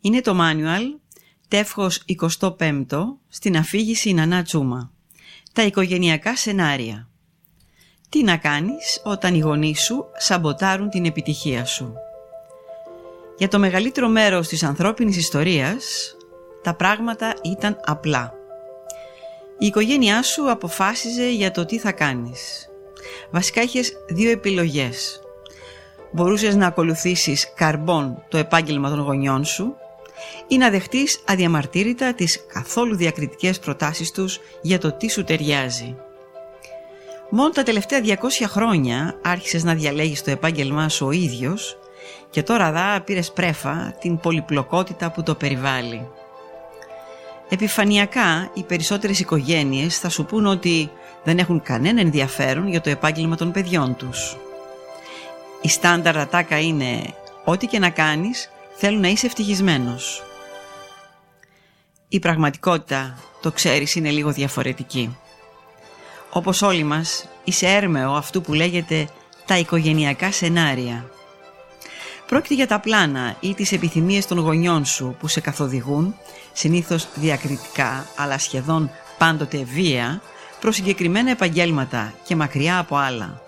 Είναι το μάνιουαλ τεύχος 25 στην αφήγηση Νανά Τσούμα. Τα οικογενειακά σενάρια. Τι να κάνεις όταν οι γονείς σου σαμποτάρουν την επιτυχία σου. Για το μεγαλύτερο μέρος της ανθρώπινης ιστορίας τα πράγματα ήταν απλά. Η οικογένειά σου αποφάσιζε για το τι θα κάνεις. Βασικά είχες δύο επιλογές. Μπορούσες να ακολουθήσεις καρμπών το επάγγελμα των γονιών σου ή να δεχτείς αδιαμαρτύρητα τις καθόλου διακριτικές προτάσεις τους για το τι σου ταιριάζει. Μόνο τα τελευταία 200 χρόνια άρχισες να διαλέγεις το επάγγελμά σου ο ίδιος και τώρα δά πήρες πρέφα την πολυπλοκότητα που το περιβάλλει. Επιφανειακά οι περισσότερες οικογένειες θα σου πούν ότι δεν έχουν κανένα ενδιαφέρον για το επάγγελμα των παιδιών τους. Η στάνταρ ατάκα είναι «Ό,τι και να κάνεις θέλουν να είσαι ευτυχισμένος». Η πραγματικότητα, το ξέρεις, είναι λίγο διαφορετική. Όπως όλοι μας, είσαι έρμεο αυτού που λέγεται τα οικογενειακά σενάρια. Πρόκειται για τα πλάνα ή τις επιθυμίες των γονιών σου που σε καθοδηγούν, συνήθως διακριτικά αλλά σχεδόν πάντοτε βία, προς συγκεκριμένα επαγγέλματα και μακριά από άλλα.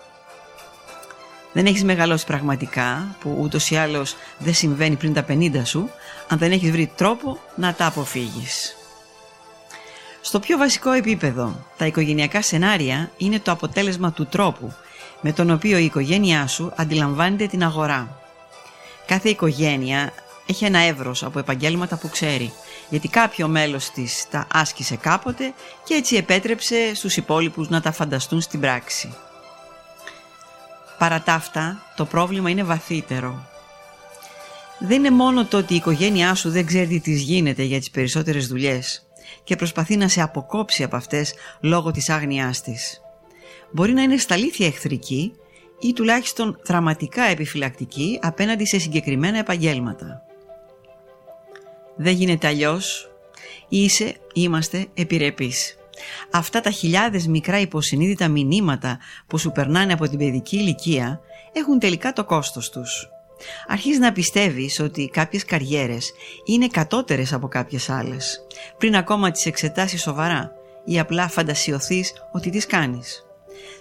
Δεν έχεις μεγαλώσει πραγματικά, που ούτως ή άλλως δεν συμβαίνει πριν τα 50 σου, αν δεν έχεις βρει τρόπο να τα αποφύγεις. Στο πιο βασικό επίπεδο, τα οικογενειακά σενάρια είναι το αποτέλεσμα του τρόπου με τον οποίο η οικογένειά σου αντιλαμβάνεται την αγορά. Κάθε οικογένεια έχει ένα εύρος από επαγγέλματα που ξέρει, γιατί κάποιο μέλος της τα άσκησε κάποτε και έτσι επέτρεψε στους υπόλοιπους να τα φανταστούν στην πράξη. Παρά τα αυτά, το πρόβλημα είναι βαθύτερο. Δεν είναι μόνο το ότι η οικογένειά σου δεν ξέρει τι της γίνεται για τις περισσότερες δουλειές και προσπαθεί να σε αποκόψει από αυτές λόγω της άγνοιάς της. Μπορεί να είναι στα αλήθεια εχθρική ή τουλάχιστον δραματικά επιφυλακτική απέναντι σε συγκεκριμένα επαγγέλματα. Δεν γίνεται αλλιώς. Είσαι, είμαστε επιρρεπείς. Αυτά τα χιλιάδες μικρά υποσυνείδητα μηνύματα που σου περνάνε από την παιδική ηλικία έχουν τελικά το κόστος τους. Αρχίζεις να πιστεύεις ότι κάποιες καριέρες είναι κατώτερες από κάποιες άλλες, πριν ακόμα τις εξετάσεις σοβαρά ή απλά φαντασιωθείς ότι τις κάνεις.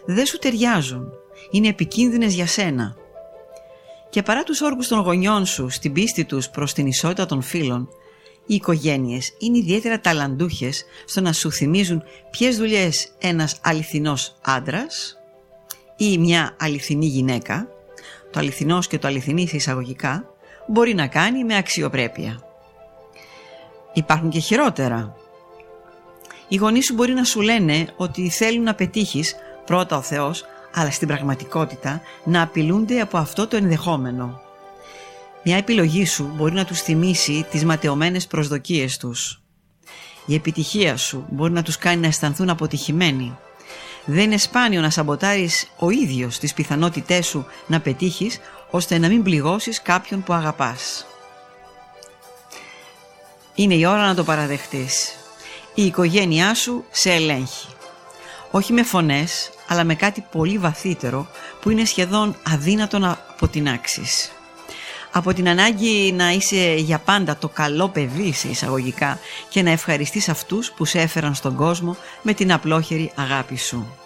Δεν σου ταιριάζουν, είναι επικίνδυνες για σένα. Και παρά τους όρκους των γονιών σου στην πίστη τους προς την ισότητα των φίλων, οι οικογένειες είναι ιδιαίτερα ταλαντούχες στο να σου θυμίζουν ποιες δουλειές ένας αληθινός άντρας ή μια αληθινή γυναίκα, το αληθινός και το αληθινή σε εισαγωγικά, μπορεί να κάνει με αξιοπρέπεια. Υπάρχουν και χειρότερα. Οι γονείς σου μπορεί να σου λένε ότι θέλουν να πετύχεις πρώτα ο Θεός, αλλά στην πραγματικότητα να απειλούνται από αυτό το ενδεχόμενο. Μια επιλογή σου μπορεί να τους θυμίσει τις ματαιωμένες προσδοκίες τους. Η επιτυχία σου μπορεί να τους κάνει να αισθανθούν αποτυχημένοι. Δεν είναι σπάνιο να σαμποτάρεις ο ίδιος τις πιθανότητές σου να πετύχεις ώστε να μην πληγώσεις κάποιον που αγαπάς. Είναι η ώρα να το παραδεχτείς. Η οικογένειά σου σε ελέγχει. Όχι με φωνές, αλλά με κάτι πολύ βαθύτερο που είναι σχεδόν αδύνατο να αποτινάξεις από την ανάγκη να είσαι για πάντα το καλό παιδί σε εισαγωγικά και να ευχαριστείς αυτούς που σε έφεραν στον κόσμο με την απλόχερη αγάπη σου.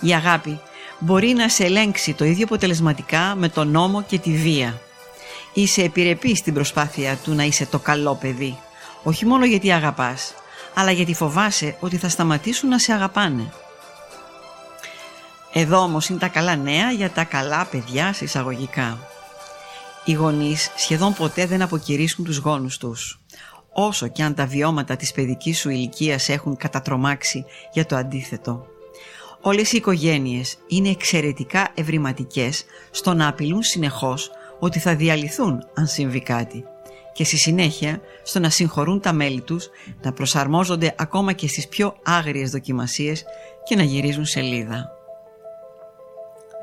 Η αγάπη μπορεί να σε ελέγξει το ίδιο αποτελεσματικά με τον νόμο και τη βία. Είσαι επιρρεπής στην προσπάθεια του να είσαι το καλό παιδί, όχι μόνο γιατί αγαπάς, αλλά γιατί φοβάσαι ότι θα σταματήσουν να σε αγαπάνε. Εδώ όμως είναι τα καλά νέα για τα καλά παιδιά σε εισαγωγικά. Οι γονείς σχεδόν ποτέ δεν αποκηρύσουν τους γόνους τους. Όσο και αν τα βιώματα της παιδικής σου ηλικίας έχουν κατατρομάξει για το αντίθετο. Όλες οι οικογένειες είναι εξαιρετικά ευρηματικές στο να απειλούν συνεχώς ότι θα διαλυθούν αν συμβεί κάτι και στη συνέχεια στο να συγχωρούν τα μέλη τους, να προσαρμόζονται ακόμα και στις πιο άγριες δοκιμασίες και να γυρίζουν σελίδα.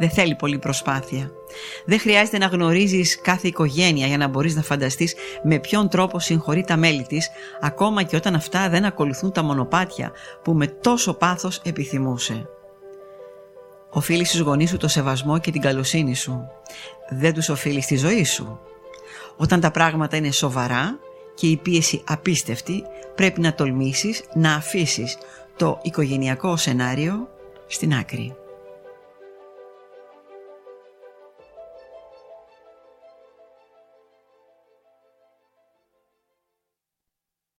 Δεν θέλει πολύ προσπάθεια. Δεν χρειάζεται να γνωρίζεις κάθε οικογένεια για να μπορείς να φανταστείς με ποιον τρόπο συγχωρεί τα μέλη της, ακόμα και όταν αυτά δεν ακολουθούν τα μονοπάτια που με τόσο πάθος επιθυμούσε. Οφείλεις στους γονείς σου το σεβασμό και την καλοσύνη σου. Δεν τους οφείλεις τη ζωή σου. Όταν τα πράγματα είναι σοβαρά και η πίεση απίστευτη, πρέπει να τολμήσεις να αφήσεις το οικογενειακό σενάριο στην άκρη.